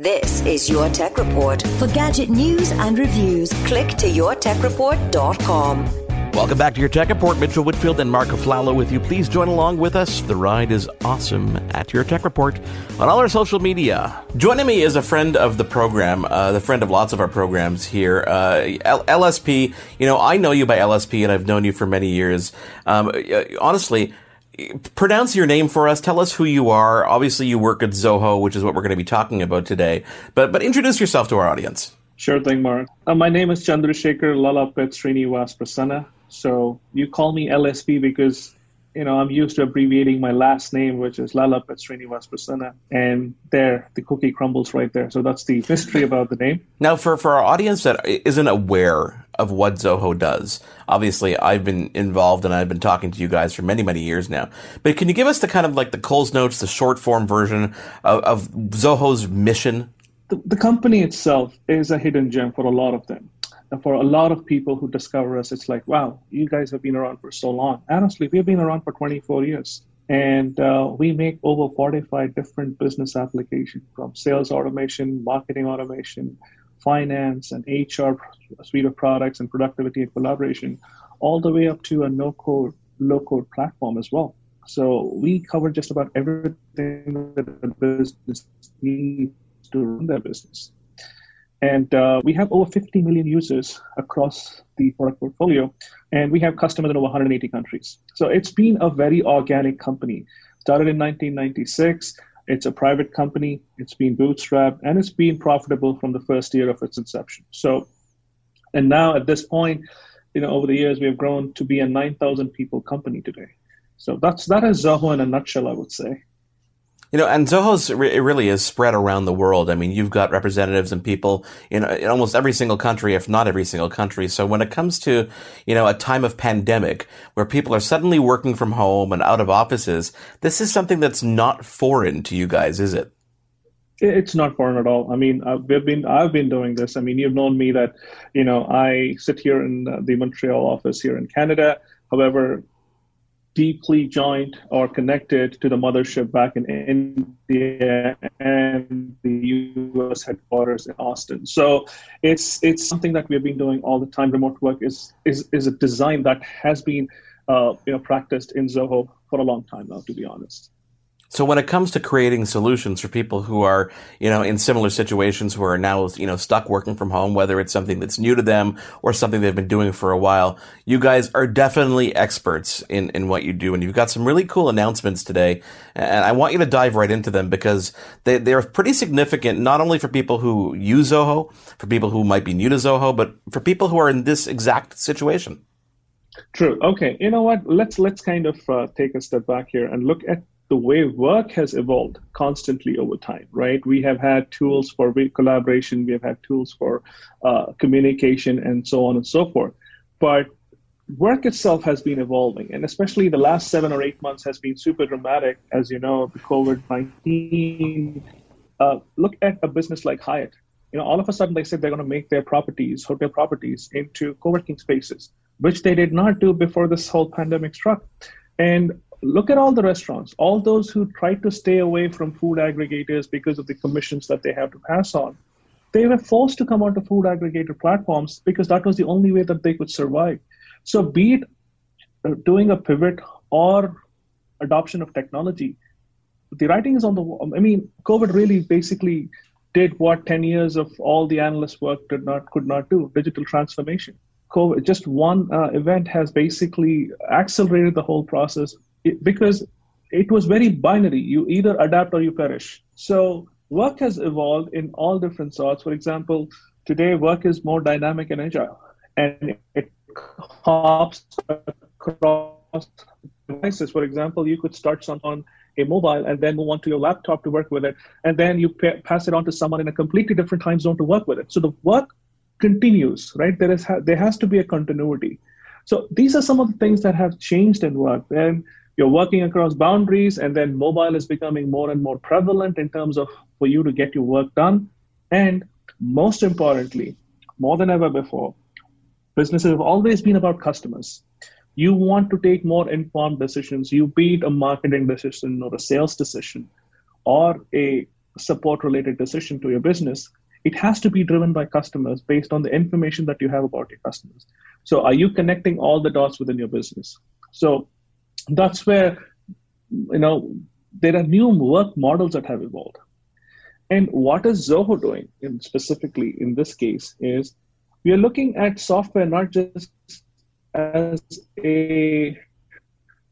This is Your Tech Report. For gadget news and reviews, click to yourtechreport.com. Welcome back to your Tech Report. Mitchell Whitfield and Marc Aflalo with you. Please join along with us. The ride is awesome at your Tech Report on all our social media. Joining me is a friend of the program, uh, the friend of lots of our programs here, uh, L- LSP. You know, I know you by LSP, and I've known you for many years. Um, uh, honestly, pronounce your name for us. Tell us who you are. Obviously, you work at Zoho, which is what we're going to be talking about today. But but introduce yourself to our audience. Sure thing, Mark. Uh, my name is Chandrashekar Lalapet Srinivas Prasanna. So you call me LSP because you know I'm used to abbreviating my last name, which is Lalapet Srinivas Prasanna, and there the cookie crumbles right there. So that's the history about the name. Now, for for our audience that isn't aware of what Zoho does. Obviously, I've been involved and I've been talking to you guys for many, many years now. But can you give us the kind of like the Coles Notes, the short form version of, of Zoho's mission? The, the company itself is a hidden gem for a lot of them. For a lot of people who discover us, it's like, wow, you guys have been around for so long. Honestly, we've been around for 24 years. And uh, we make over 45 different business applications from sales automation, marketing automation, finance and HR suite of products and productivity and collaboration, all the way up to a no code, low code platform as well. So we cover just about everything that a business needs to run their business. And uh, we have over 50 million users across the product portfolio, and we have customers in over 180 countries. So it's been a very organic company. Started in 1996 it's a private company, it's been bootstrapped, and it's been profitable from the first year of its inception. So, and now at this point, you know, over the years, we have grown to be a 9,000 people company today. So that's that is Zoho in a nutshell, I would say. You know, and Zoho's it really is spread around the world. I mean, you've got representatives and people in, in, almost every single country, if not every single country. So when it comes to, you know, a time of pandemic where people are suddenly working from home and out of offices, this is something that's not foreign to you guys, is it? It's not foreign at all. I mean, uh, I've been I've been doing this. I mean, you've known me that, you know, I sit here in the Montreal office here in Canada. However, deeply joined or connected to the mothership back in India and the US headquarters in Austin. So it's it's something that we've been doing all the time. Remote work is is is a design that has been uh, you know practiced in Zoho for a long time now, to be honest. So when it comes to creating solutions for people who are, you know, in similar situations who are now, you know, stuck working from home, whether it's something that's new to them or something they've been doing for a while, you guys are definitely experts in, in what you do. And you've got some really cool announcements today. And I want you to dive right into them because they, they're pretty significant, not only for people who use Zoho, for people who might be new to Zoho, but for people who are in this exact situation. True. Okay. You know what? Let's let's kind of uh, take a step back here and look at the way work has evolved constantly over time, right? We have had tools for collaboration, we have had tools for uh, communication, and so on and so forth. But work itself has been evolving, and especially the last seven or eight months has been super dramatic. As you know, the COVID 19. Uh, look at a business like Hyatt. You know, all of a sudden they said they're going to make their properties, hotel properties, into co-working spaces, which they did not do before this whole pandemic struck. And look at all the restaurants, all those who try to stay away from food aggregators because of the commissions that they have to pass on. They were forced to come onto food aggregator platforms because that was the only way that they could survive. So, be it uh, doing a pivot or adoption of technology, the writing is on the wall. I mean, COVID really basically did what 10 years of all the analyst work did not could not do digital transformation. COVID, just one uh, event has basically accelerated the whole process because it was very binary. You either adapt or you perish. So work has evolved in all different sorts. For example, today work is more dynamic and agile, and it hops across devices. For example, you could start some on a mobile and then move on to your laptop to work with it, and then you pa- pass it on to someone in a completely different time zone to work with it. So the work continues, right? There is ha- there has to be a continuity. So these are some of the things that have changed in work, and you're working across boundaries and then mobile is becoming more and more prevalent in terms of for you to get your work done and most importantly more than ever before businesses have always been about customers you want to take more informed decisions you be it a marketing decision or a sales decision or a support related decision to your business, it has to be driven by customers based on the information that you have about your customers. So, are you connecting all the dots within your business? So, that's where you know there are new work models that have evolved. And what is Zoho doing in specifically in this case is we are looking at software not just as a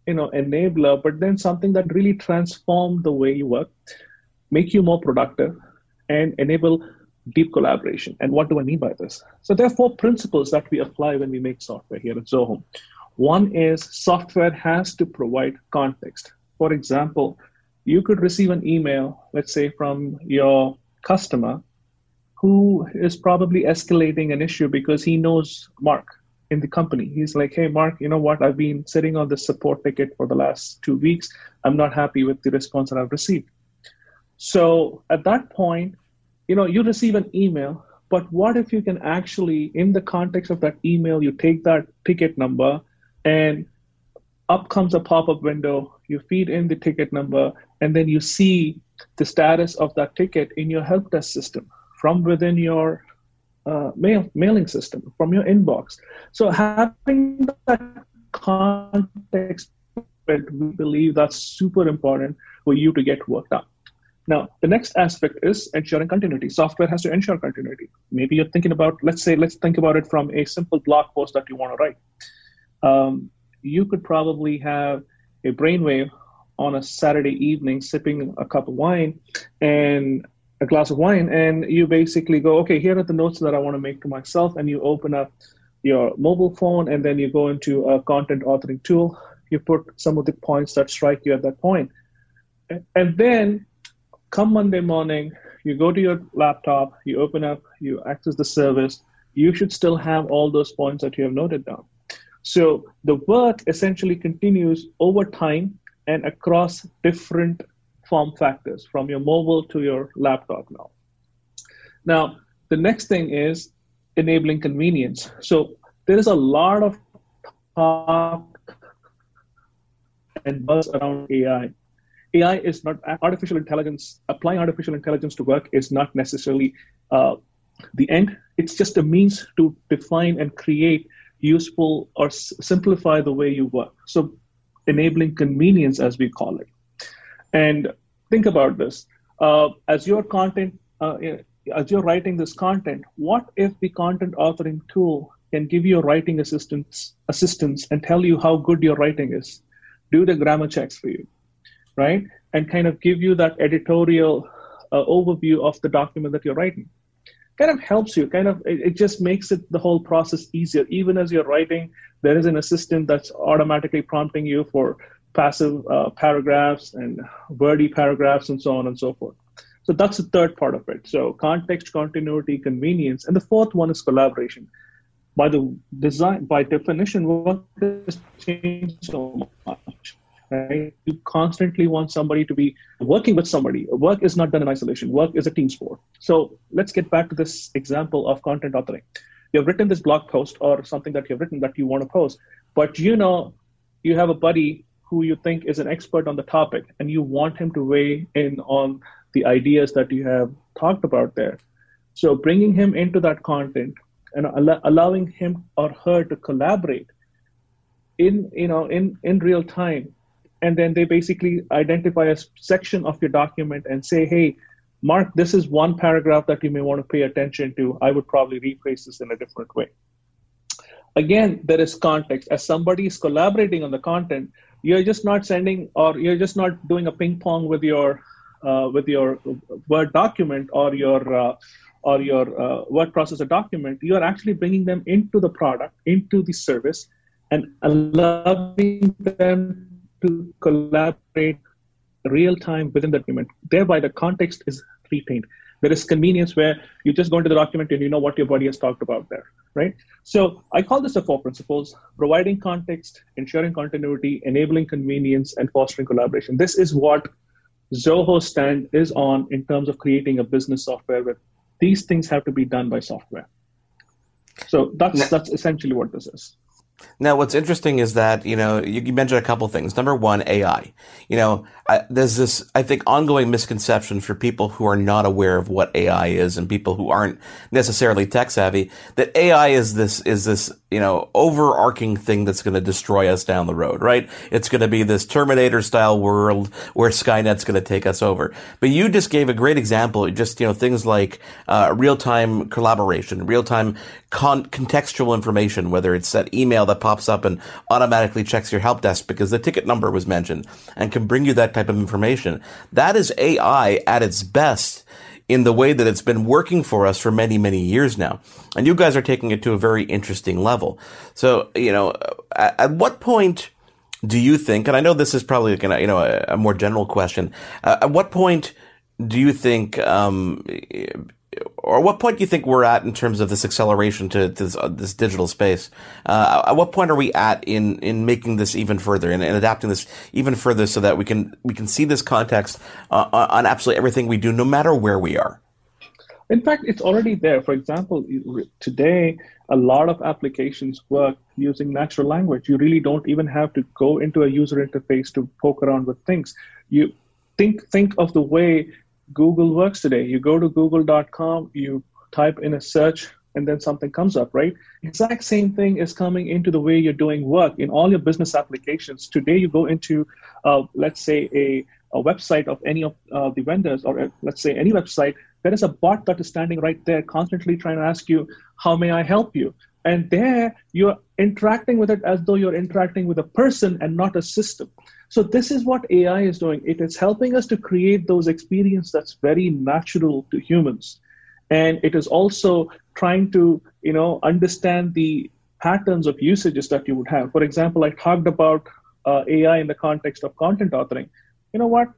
you know enabler, but then something that really transform the way you work, make you more productive, and enable deep collaboration. And what do I mean by this? So there are four principles that we apply when we make software here at Zoho. One is software has to provide context. For example, you could receive an email, let's say from your customer, who is probably escalating an issue because he knows Mark in the company. He's like, hey, Mark, you know what? I've been sitting on this support ticket for the last two weeks. I'm not happy with the response that I've received. So at that point, you know, you receive an email, but what if you can actually, in the context of that email, you take that ticket number and up comes a pop-up window, you feed in the ticket number, and then you see the status of that ticket in your help desk system from within your uh, mail mailing system, from your inbox. So having that context, we believe that's super important for you to get work done. Now, the next aspect is ensuring continuity. Software has to ensure continuity. Maybe you're thinking about, let's say, let's think about it from a simple blog post that you want to write. Um, you could probably have a brainwave on a Saturday evening sipping a cup of wine and a glass of wine, and you basically go, okay, here are the notes that I want to make to myself, and you open up your mobile phone, and then you go into a content authoring tool. You put some of the points that strike you at that point, and then come Monday morning, you go to your laptop, you open up, you access the service. You should still have all those points that you have noted down. So the work essentially continues over time and across different form factors from your mobile to your laptop now. Now, the next thing is enabling convenience. So there is a lot of talk and buzz around AI. AI is not artificial intelligence. Applying artificial intelligence to work is not necessarily uh, the end. It's just a means to define and create useful or s- simplify the way you work. So enabling convenience, as we call it. And think about this: uh, as your content, uh, as you're writing this content, what if the content authoring tool can give you a writing assistance assistance and tell you how good your writing is, do the grammar checks for you, right? And kind of give you that editorial uh, overview of the document that you're writing. Kind of helps you, kind of, it, it just makes it the whole process easier. Even as you're writing, there is an assistant that's automatically prompting you for passive uh, paragraphs and wordy paragraphs and so on and so forth. So that's the third part of it. So context, continuity, convenience. And the fourth one is collaboration. By the design, by definition, work has changed so much right? You constantly want somebody to be working with somebody. Work is not done in isolation. Work is a team sport. So let's get back to this example of content authoring. You have written this blog post or something that you've written that you want to post, but you know you have a buddy who you think is an expert on the topic and you want him to weigh in on the ideas that you have talked about there. So bringing him into that content and al- allowing him or her to collaborate in you know in in real time and then they basically identify a section of your document and say, hey, Mark, this is one paragraph that you may want to pay attention to. I would probably rephrase this in a different way. Again, there is context. As somebody is collaborating on the content, you're just not sending or you're just not doing a ping pong with your uh, with your Word document or your uh, or your uh, word processor document. You are actually bringing them into the product, into the service, and allowing them to collaborate real time within the document. Thereby, the context is retained. There is convenience where you just go into the document and you know what your buddy has talked about there, right? So I call this the four principles providing context, ensuring continuity, enabling convenience, and fostering collaboration. This is what Zoho stand is on in terms of creating a business software where these things have to be done by software. So that's that's essentially what this is. Now, what's interesting is that, you know, you, you mentioned a couple things. Number one, AI. You know, I, there's this, I think, ongoing misconception for people who are not aware of what AI is and people who aren't necessarily tech savvy that AI is this, is this, you know, overarching thing that's going to destroy us down the road, right? It's going to be this Terminator style world where Skynet's going to take us over. But you just gave a great example, just, you know, things like, uh, real time collaboration, real time con- contextual information, whether it's that email that pops up and automatically checks your help desk because the ticket number was mentioned and can bring you that type of information. That is AI at its best in the way that it's been working for us for many, many years now. And you guys are taking it to a very interesting level. So, you know, at, at what point do you think, and I know this is probably, going to, you know, a, a more general question, uh, at what point do you think um, or what point do you think we're at in terms of this acceleration to, to this, uh, this, digital space? Uh, at what point are we at in, in making this even further and, adapting this even further so that we can we can see this context uh, on absolutely everything we do, no matter where we are? In fact, it's already there. For example, today a lot of applications work using natural language. You really don't even have to go into a user interface to poke around with things. You think think of the way Google works today. You go to google.com, you type in a search, and then something comes up, right? Exact same thing is coming into the way you're doing work in all your business applications. Today, you go into, uh, let's say, a, a website of any of uh, the vendors, or uh, let's say any website, there is a bot that is standing right there, constantly trying to ask you, How may I help you? And there, you're interacting with it as though you're interacting with a person and not a system. So this is what AI is doing. It is helping us to create those experiences that's very natural to humans. And it is also trying to, you know, understand the patterns of usages that you would have. For example, I talked about uh, AI in the context of content authoring. You know what?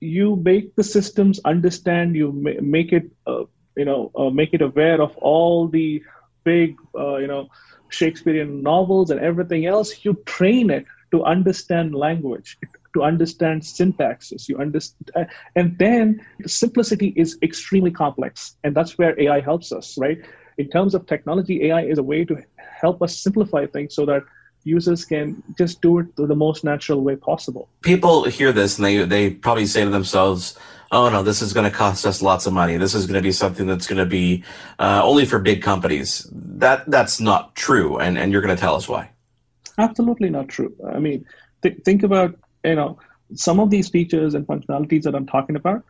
You make the systems understand. You ma- make it, uh, you know, uh, make it aware of all the big, uh, you know, Shakespearean novels and everything else. You train it to understand language, to understand syntaxes. You understand, and then simplicity is extremely complex, and that's where AI helps us, right? In terms of technology, AI is a way to help us simplify things so that users can just do it the most natural way possible. People hear this and they they probably say to themselves, "Oh no, this is going to cost us lots of money. This is going to be something that's going to be uh, only for big companies." That that's not true, and and you're going to tell us why. Absolutely not true. I mean, th- think about you know some of these features and functionalities that I'm talking about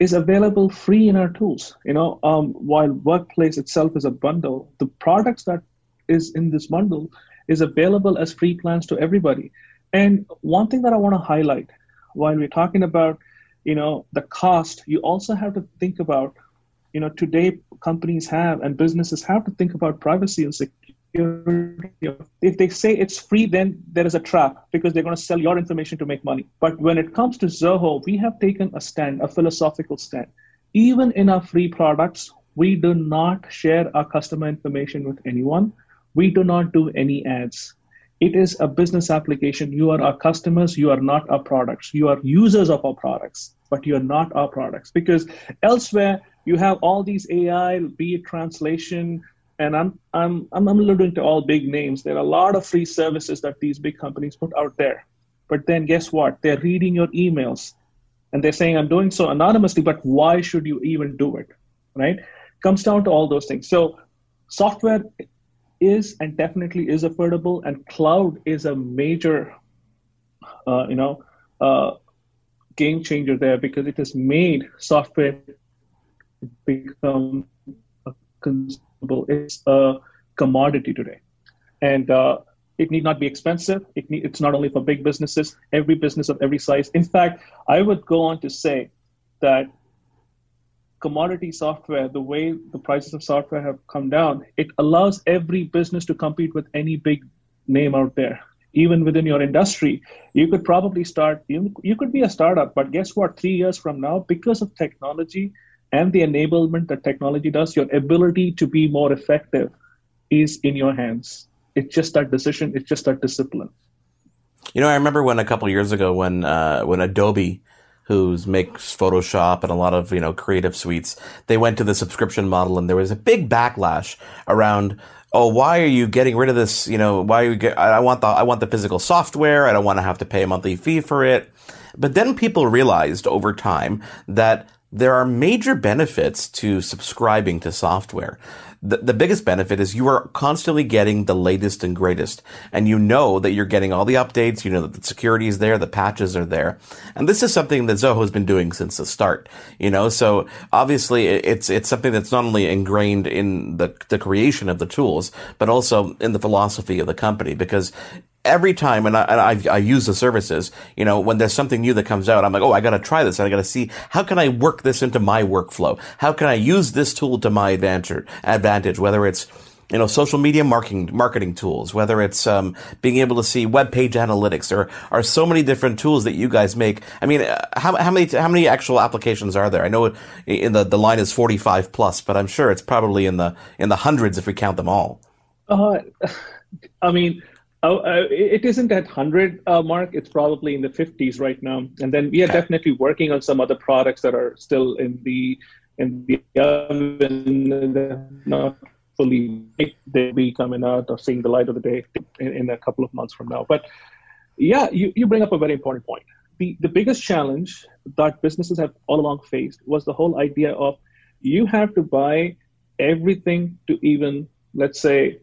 is available free in our tools. You know, um, while Workplace itself is a bundle, the products that is in this bundle is available as free plans to everybody. And one thing that I want to highlight while we're talking about, you know, the cost, you also have to think about, you know, today companies have and businesses have to think about privacy and security if they say it's free, then there is a trap because they're going to sell your information to make money. But when it comes to Zoho, we have taken a stand, a philosophical stand. Even in our free products, we do not share our customer information with anyone. We do not do any ads. It is a business application. You are our customers. You are not our products. You are users of our products, but you are not our products because elsewhere you have all these AI, be it translation, and I'm I'm I'm alluding to all big names. There are a lot of free services that these big companies put out there. But then guess what? They're reading your emails and they're saying, I'm doing so anonymously, but why should you even do it? Right? Comes down to all those things. So software is and definitely is affordable, and cloud is a major, uh, you know, uh, game changer there because it has made software become a it's a commodity today. And uh, it need not be expensive. It need, it's not only for big businesses, every business of every size. In fact, I would go on to say that commodity software, the way the prices of software have come down, it allows every business to compete with any big name out there. Even within your industry, you could probably start, you, you could be a startup, but guess what? Three years from now, because of technology, and the enablement that technology does, your ability to be more effective is in your hands. It's just that decision, it's just that discipline. You know, I remember when a couple years ago when uh, when Adobe who makes Photoshop and a lot of you know creative suites. They went to the subscription model, and there was a big backlash around oh, why are you getting rid of this? You know, why are you get, I want the, I want the physical software. I don't want to have to pay a monthly fee for it. But then people realized over time that there are major benefits to subscribing to software the, the biggest benefit is you are constantly getting the latest and greatest. And you know that you're getting all the updates. You know that the security is there. The patches are there. And this is something that Zoho has been doing since the start. You know, so obviously it's, it's something that's not only ingrained in the, the creation of the tools, but also in the philosophy of the company because every time, and I, I, I, use the services, you know, when there's something new that comes out, I'm like, oh, I got to try this. And I got to see how can I work this into my workflow? How can I use this tool to my advantage? Advantage, whether it's you know, social media marketing marketing tools, whether it's um, being able to see web page analytics. There are so many different tools that you guys make. I mean, uh, how, how many how many actual applications are there? I know in the the line is forty five plus, but I'm sure it's probably in the in the hundreds if we count them all. Uh, I mean, Oh, uh, it isn't at 100 uh, mark. It's probably in the 50s right now. And then we are okay. definitely working on some other products that are still in the in the oven, not fully They'll be coming out or seeing the light of the day in, in, a couple of months from now. But yeah, you, you bring up a very important point. The, the biggest challenge that businesses have all along faced was the whole idea of you have to buy everything to even, let's say,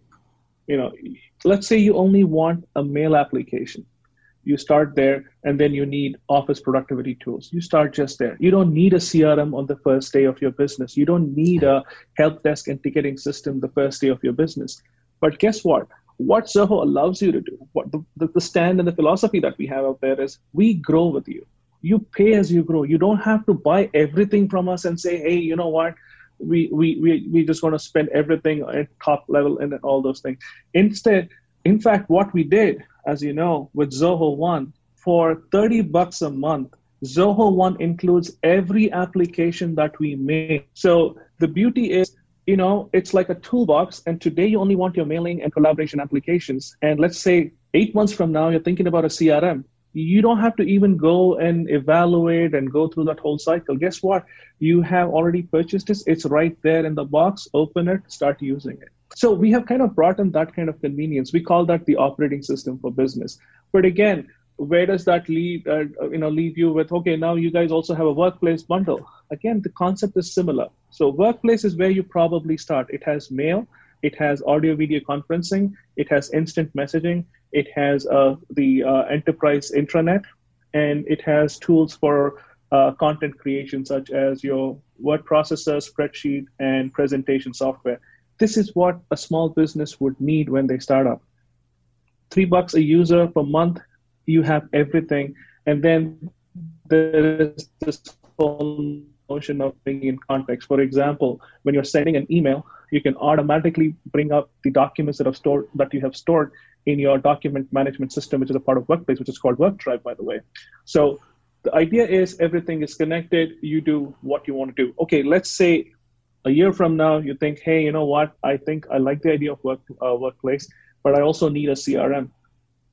you know, let's say you only want a mail application. You start there, and then you need office productivity tools. You start just there. You don't need a CRM on the first day of your business. You don't need a help desk and ticketing system the first day of your business. But guess what? What Zoho allows you to do, what the, the, the stand and the philosophy that we have out there is we grow with you. You pay as you grow. You don't have to buy everything from us and say, hey, you know what? We we we, we just want to spend everything at top level and all those things. Instead, in fact, what we did, as you know, with Zoho One, for 30 bucks a month, Zoho One includes every application that we make. So the beauty is, you know, it's like a toolbox. And today you only want your mailing and collaboration applications. And let's say eight months from now, you're thinking about a CRM you don't have to even go and evaluate and go through that whole cycle. Guess what? You have already purchased this. It's right there in the box. Open it, start using it. So we have kind of brought in that kind of convenience. We call that the operating system for business. But again, where does that lead? Uh, you know, leave you with okay. Now you guys also have a workplace bundle. Again, the concept is similar. So workplace is where you probably start. It has mail. It has audio video conferencing. It has instant messaging. It has uh, the uh, enterprise intranet, and it has tools for uh, content creation, such as your word processor, spreadsheet, and presentation software. This is what a small business would need when they start up. Three bucks a user per month, you have everything. And then there is this whole notion of being in context. For example, when you're sending an email, you can automatically bring up the documents that have stored that you have stored in your document management system, which is a part of Workplace, which is called WorkDrive, by the way. So the idea is everything is connected. You do what you want to do. Okay, let's say a year from now you think, hey, you know what? I think I like the idea of work uh, Workplace, but I also need a CRM.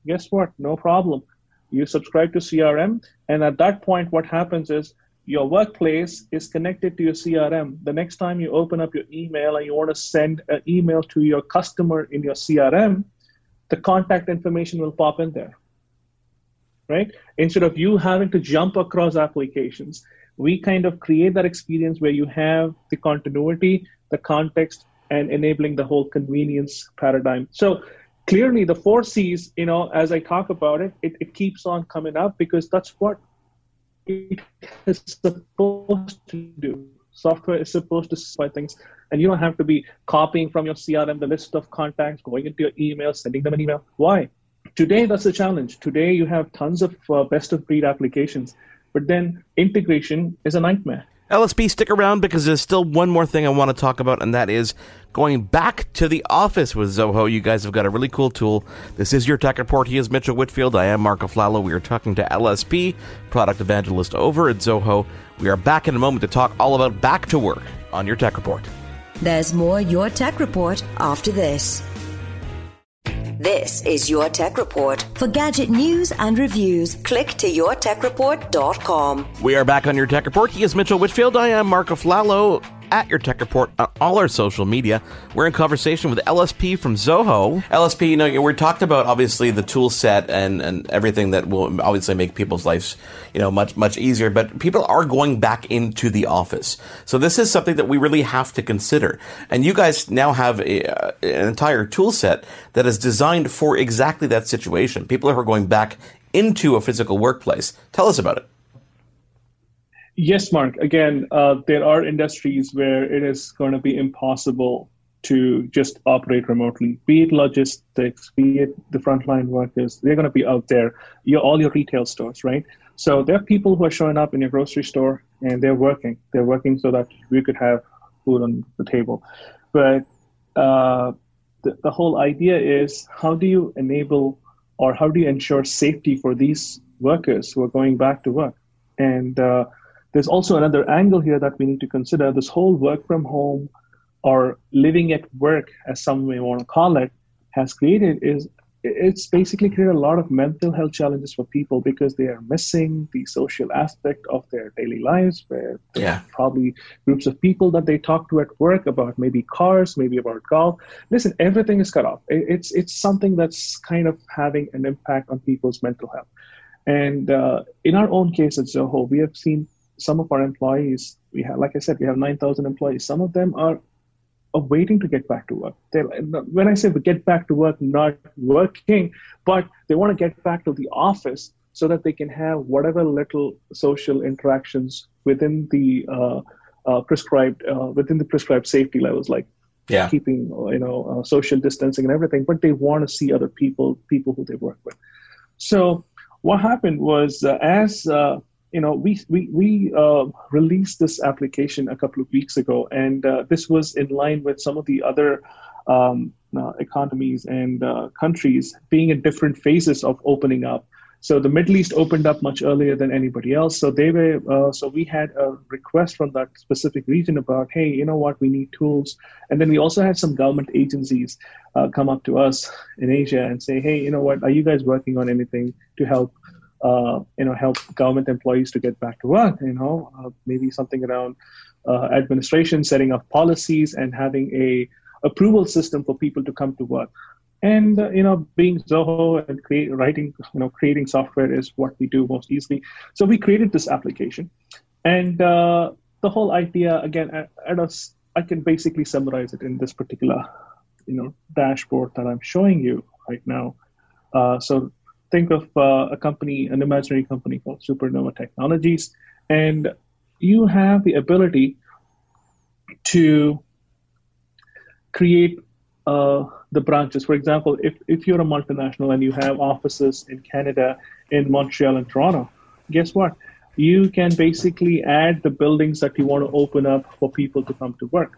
Guess what? No problem. You subscribe to CRM, and at that point, what happens is your workplace is connected to your CRM. The next time you open up your email and you want to send an email to your customer in your CRM, the contact information will pop in there. Right? Instead of you having to jump across applications, we kind of create that experience where you have the continuity, the context, and enabling the whole convenience paradigm. So clearly the four C's, you know, as I talk about it, it, it keeps on coming up because that's what it is supposed to do. Software is supposed to simplify things, and you don't have to be copying from your CRM the list of contacts, going into your email, sending them an email. Why? Today, that's a challenge. Today, you have tons of uh, best of breed applications, but then integration is a nightmare. LSP, stick around because there's still one more thing I want to talk about, and that is going back to the office with Zoho. You guys have got a really cool tool. This is your tech report. He is Mitchell Whitfield. I am Marc Aflalo. We are talking to LSP, product evangelist over at Zoho. We are back in a moment to talk all about back to work on your tech report. There's more Your Tech Report after this. This is Your Tech Report. For gadget news and reviews, click to yourtechreport.com. We are back on Your Tech Report. He is Mitchell Whitfield. I am Marc Aflalo. At Your Tech Report on all our social media. We're in conversation with LSP from Zoho. LSP, you know, we talked about obviously the tool set and, and everything that will obviously make people's lives, you know, much, much easier, but people are going back into the office. So this is something that we really have to consider. And you guys now have a, uh, an entire tool set that is designed for exactly that situation. People who are going back into a physical workplace. Tell us about it. Yes, Mark. Again, uh, there are industries where it is going to be impossible to just operate remotely, be it logistics, be it the frontline workers. They're going to be out there, your, all your retail stores, right? So there are people who are showing up in your grocery store and they're working. They're working so that we could have food on the table. But uh, the, the whole idea is how do you enable or how do you ensure safety for these workers who are going back to work? And uh, there's also another angle here that we need to consider. This whole work from home or living at work, as some may want to call it, has created is it's basically created a lot of mental health challenges for people because they are missing the social aspect of their daily lives where yeah. probably groups of people that they talk to at work about maybe cars maybe about golf listen everything is cut off it's it's something that's kind of having an impact on people's mental health and uh, in our own case at zoho we have seen some of our employees, we have, like I said, we have 9,000 employees. Some of them are, are waiting to get back to work. They're, when I say we get back to work, not working, but they want to get back to the office so that they can have whatever little social interactions within the uh, uh, prescribed uh, within the prescribed safety levels, like yeah. keeping you know uh, social distancing and everything. But they want to see other people, people who they work with. So what happened was uh, as uh, you know, we we we uh, released this application a couple of weeks ago, and uh, this was in line with some of the other um, uh, economies and uh, countries being in different phases of opening up. So the Middle East opened up much earlier than anybody else. So they were uh, so we had a request from that specific region about, hey, you know what, we need tools, and then we also had some government agencies uh, come up to us in Asia and say, hey, you know what, are you guys working on anything to help? Uh, you know, help government employees to get back to work. You know, uh, maybe something around uh, administration, setting up policies, and having a approval system for people to come to work. And uh, you know, being Zoho and create, writing, you know, creating software is what we do most easily. So we created this application, and uh, the whole idea again at, at us, I can basically summarize it in this particular, you know, dashboard that I'm showing you right now. Uh, so think of uh, a company, an imaginary company called Supernova Technologies, and you have the ability to create uh, the branches. For example, if, if you're a multinational and you have offices in Canada, in Montreal, and Toronto, guess what? You can basically add the buildings that you want to open up for people to come to work.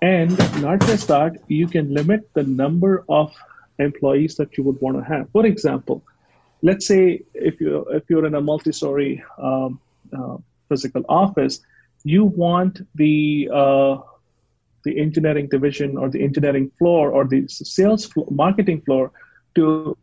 And not just that, you can limit the number of employees that you would want to have. For example, let's say if you if you're in a multi-story um, uh, physical office, you want the uh, the engineering division or the engineering floor or the sales floor, marketing floor to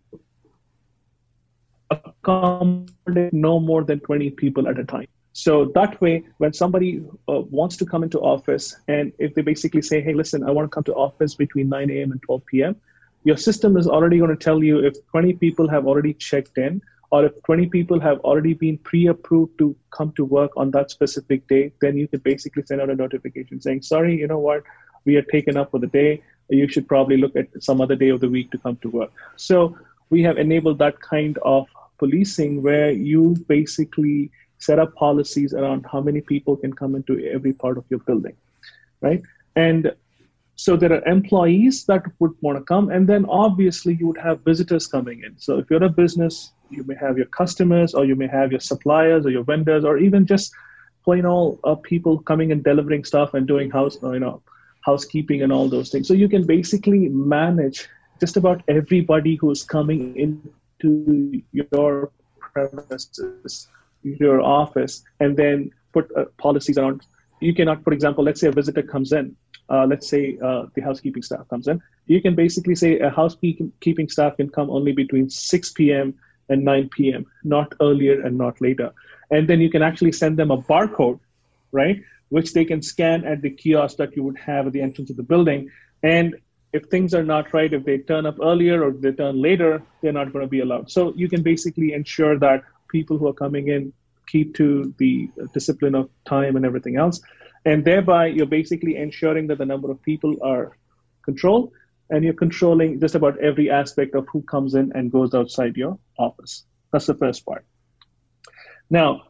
accommodate no more than 20 people at a time. So that way, when somebody uh, wants to come into office, and if they basically say, "Hey, listen, I want to come to office between 9 a.m. and 12 p.m.," your system is already going to tell you if 20 people have already checked in or if 20 people have already been pre-approved to come to work on that specific day then you can basically send out a notification saying sorry you know what? We are taken up for the day. You should probably look at some other day of the week to come to work. So we have enabled that kind of policing where you basically set up policies around how many people can come into every part of your building right? And so there are employees that would want to come, and then obviously you would have visitors coming in. So if you're a business, you may have your customers, or you may have your suppliers, or your vendors, or even just plain old uh, people coming and delivering stuff and doing house, you know, housekeeping and all those things. So you can basically manage just about everybody who's coming into your premises, your office, and then put uh, policies around. You cannot, for example, let's say a visitor comes in uh, let's say uh, the housekeeping staff comes in, you can basically say a housekeeping staff can come only between 6 p.m. and 9 p.m., not earlier and not later. And then you can actually send them a barcode, right? which they can scan at the kiosk that you would have at the entrance of the building. And if things are not right, if they turn up earlier or they turn later, they're not going to be allowed. So you can basically ensure that people who are coming in keep to the discipline of time and everything else. And thereby, you're basically ensuring that the number of people are controlled and you're controlling just about every aspect of who comes in and goes outside your office. That's the first part. Now,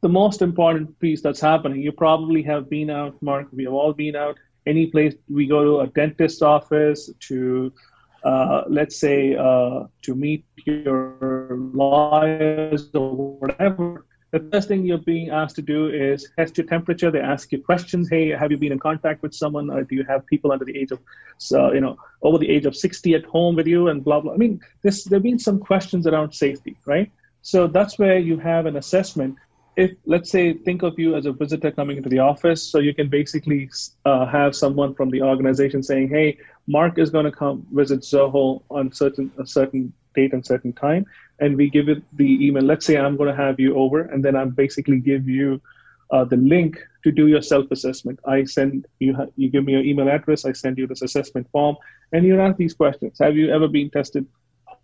the most important piece that's happening, you probably have been out, Mark, we have all been out. Any place we go to a dentist's office, to uh, let's say uh, to meet your lawyers or whatever, the first thing you're being asked to do is test your temperature. They ask you questions. Hey, have you been in contact with someone? Or do you have people under the age of, so, you know, over the age of 60 at home with you and blah, blah. I mean, there have been some questions around safety, right? So that's where you have an assessment. If, let's say, think of you as a visitor coming into the office, so you can basically uh, have someone from the organization saying, hey, Mark is going to come visit Zoho on certain a certain date and certain time and we give it the email. Let's say I'm going to have you over, and then I'm basically give you uh, the link to do your self-assessment. I send you ha- you give me your email address. I send you this assessment form, and you ask these questions. Have you ever been tested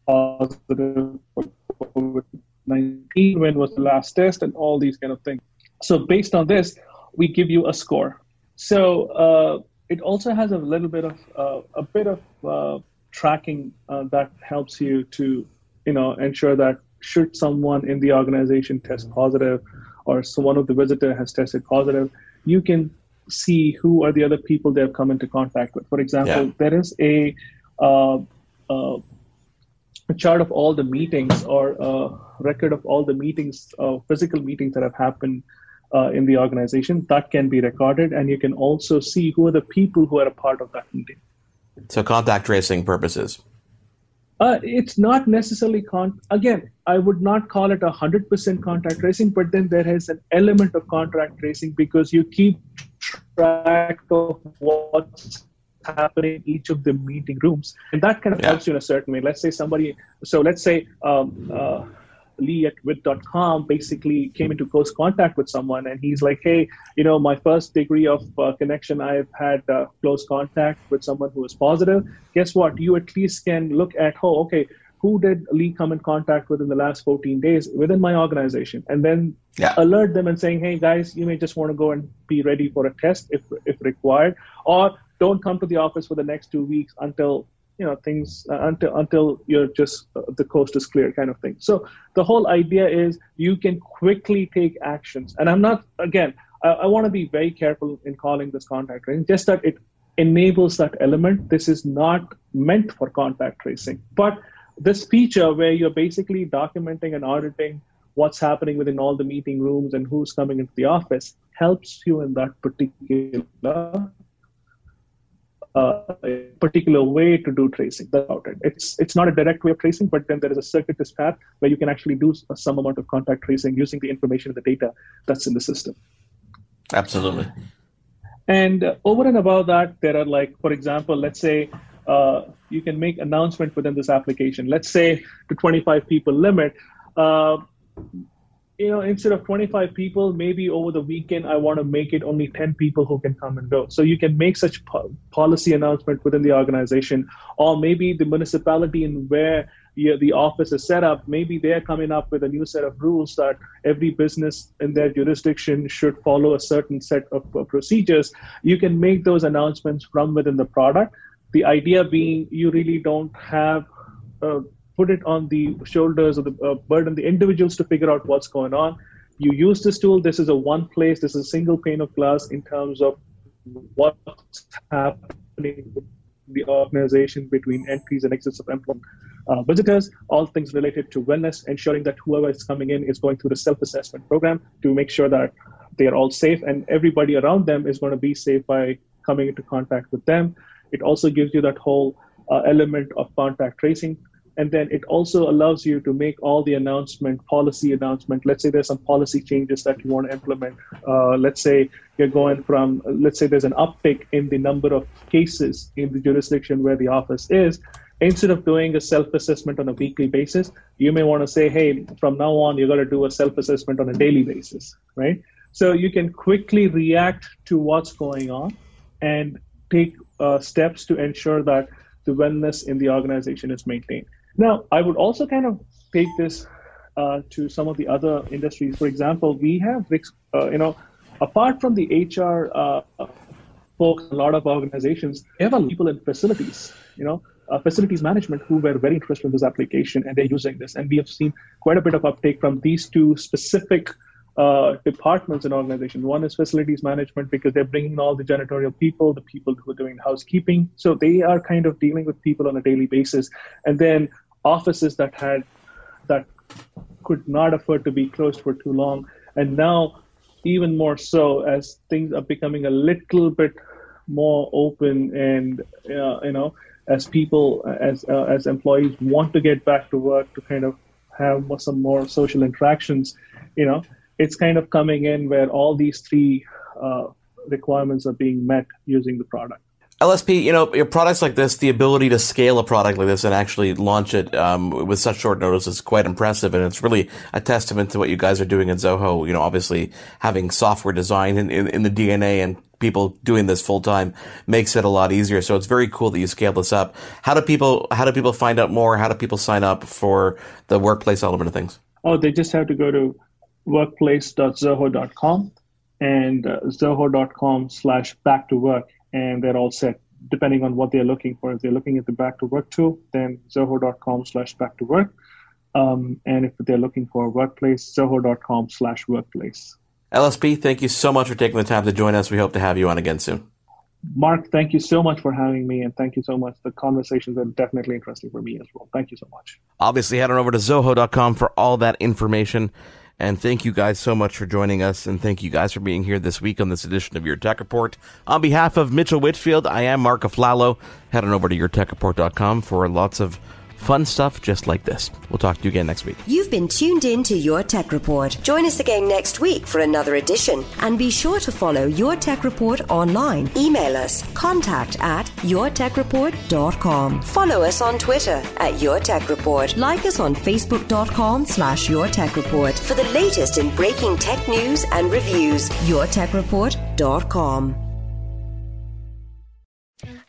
positive for COVID-19? When was the last test? And all these kind of things. So based on this, we give you a score. So uh, it also has a little bit of uh, a bit of uh, tracking uh, that helps you to you know ensure that should someone in the organization test positive or so one of the visitor has tested positive you can see who are the other people they have come into contact with. For example yeah. there is a, uh, uh, a chart of all the meetings or a record of all the meetings uh, physical meetings that have happened uh, in the organization. That can be recorded and you can also see who are the people who are a part of that meeting so contact tracing purposes uh, it's not necessarily con. Again, I would not call it a hundred percent contact tracing, but then there is an element of contact tracing because you keep track of what's happening in each of the meeting rooms, and that kind of yeah. helps you in a certain way. Let's say somebody. So let's say. Um, uh, Lee at wit.com basically came into close contact with someone and he's like, hey, you know, my first degree of uh, connection, I've had uh, close contact with someone who is positive. Guess what? You at least can look at, oh, okay, who did Lee come in contact with in the last 14 days within my organization? And then yeah. alert them and saying, hey, guys, you may just want to go and be ready for a test if, if required. Or don't come to the office for the next two weeks until you know things uh, until until you're just uh, the coast is clear kind of thing. So the whole idea is you can quickly take actions. And i'm not again i, I want to be very careful in calling this contact tracing. Just that it enables that element. This is not meant for contact tracing. But this feature where you're basically documenting and auditing what's happening within all the meeting rooms and who's coming into the office helps you in that particular uh, a particular way to do tracing about it. It's it's not a direct way of tracing, but then there is a circuitous path where you can actually do some amount of contact tracing using the information and the data that's in the system. Absolutely. And uh, over and above that, there are like, for example, let's say uh, you can make announcement within this application. Let's say to 25 people limit. You know, instead of 25 people, maybe over the weekend, I want to make it only 10 people who can come and go. So you can make such po- policy announcement within the organization, or maybe the municipality in where you the office is set up, maybe they're coming up with a new set of rules that every business in their jurisdiction should follow a certain set of uh, procedures. You can make those announcements from within the product. The idea being you really don't have uh, put it on the shoulders of the uh, burden the individuals to figure out what's going on. You use this tool. This is a one place. This is a single pane of glass in terms of what's happening with the organization between entries and exits of employment uh, visitors all things related to wellness ensuring that whoever is coming in is going through the self-assessment program to make sure that they are all safe and everybody around them is going to be safe by coming into contact with them. It also gives you that whole uh, element of contact tracing and then it also allows you to make all the announcement policy announcement. Let's say there's some policy changes that you want to implement. Uh, let's say you're going from let's say there's an uptick in the number of cases in the jurisdiction where the office is. Instead of doing a self-assessment on a weekly basis you may want to say hey from now on you're going to do a self-assessment on a daily basis right? So you can quickly react to what's going on and take uh, steps to ensure that the wellness in the organization is maintained. Now, I would also kind of take this uh, to some of the other industries. For example, we have, uh, you know, apart from the HR uh, folks, a lot of organizations they have people in facilities, you know, uh, facilities management who were very interested in this application and they're using this. And we have seen quite a bit of uptake from these two specific uh, departments in organizations. One is facilities management because they're bringing all the janitorial people, the people who are doing housekeeping. So they are kind of dealing with people on a daily basis. And then offices that had that could not afford to be closed for too long, and now even more so as things are becoming a little bit more open and uh, you know as people as uh, as employees want to get back to work to kind of have some more social interactions you know it's kind of coming in where all these three uh, requirements are being met using the product LSP, you know, your products like this, the ability to scale a product like this and actually launch it um, with such short notice is quite impressive, and it's really a testament to what you guys are doing at Zoho. You know, obviously having software design in, in, in the DNA and people doing this full time makes it a lot easier. So it's very cool that you scale this up. How do people How do people find out more? How do people sign up for the workplace element of things? Oh, they just have to go to workplace.zoho.com and uh, zoho.com slash back to work and they're all set depending on what they're looking for. If they're looking at the back to work tool, then zoho.com slash back to work. Um, and if they're looking for a workplace, zoho.com slash workplace. LSP, thank you so much for taking the time to join us. We hope to have you on again soon. Marc, thank you so much for having me, and thank you so much. The conversations are definitely interesting for me as well. Thank you so much. Obviously, head on over to zoho.com for all that information. And thank you guys so much for joining us. And thank you guys for being here this week on this edition of Your Tech Report. On behalf of Mitchell Whitfield, I am Marc Aflalo. Head on over to yourtechreport.com for lots of fun stuff just like this. We'll talk to you again next week. You've been tuned in to Your Tech Report. Join us again next week for another edition. And be sure to follow Your Tech Report online. Email us contact at yourtechreport.com. Follow us on Twitter at Your Tech Report. Like us on facebook.com slash Your Tech Report for the latest in breaking tech news and reviews. yourtechreport.com.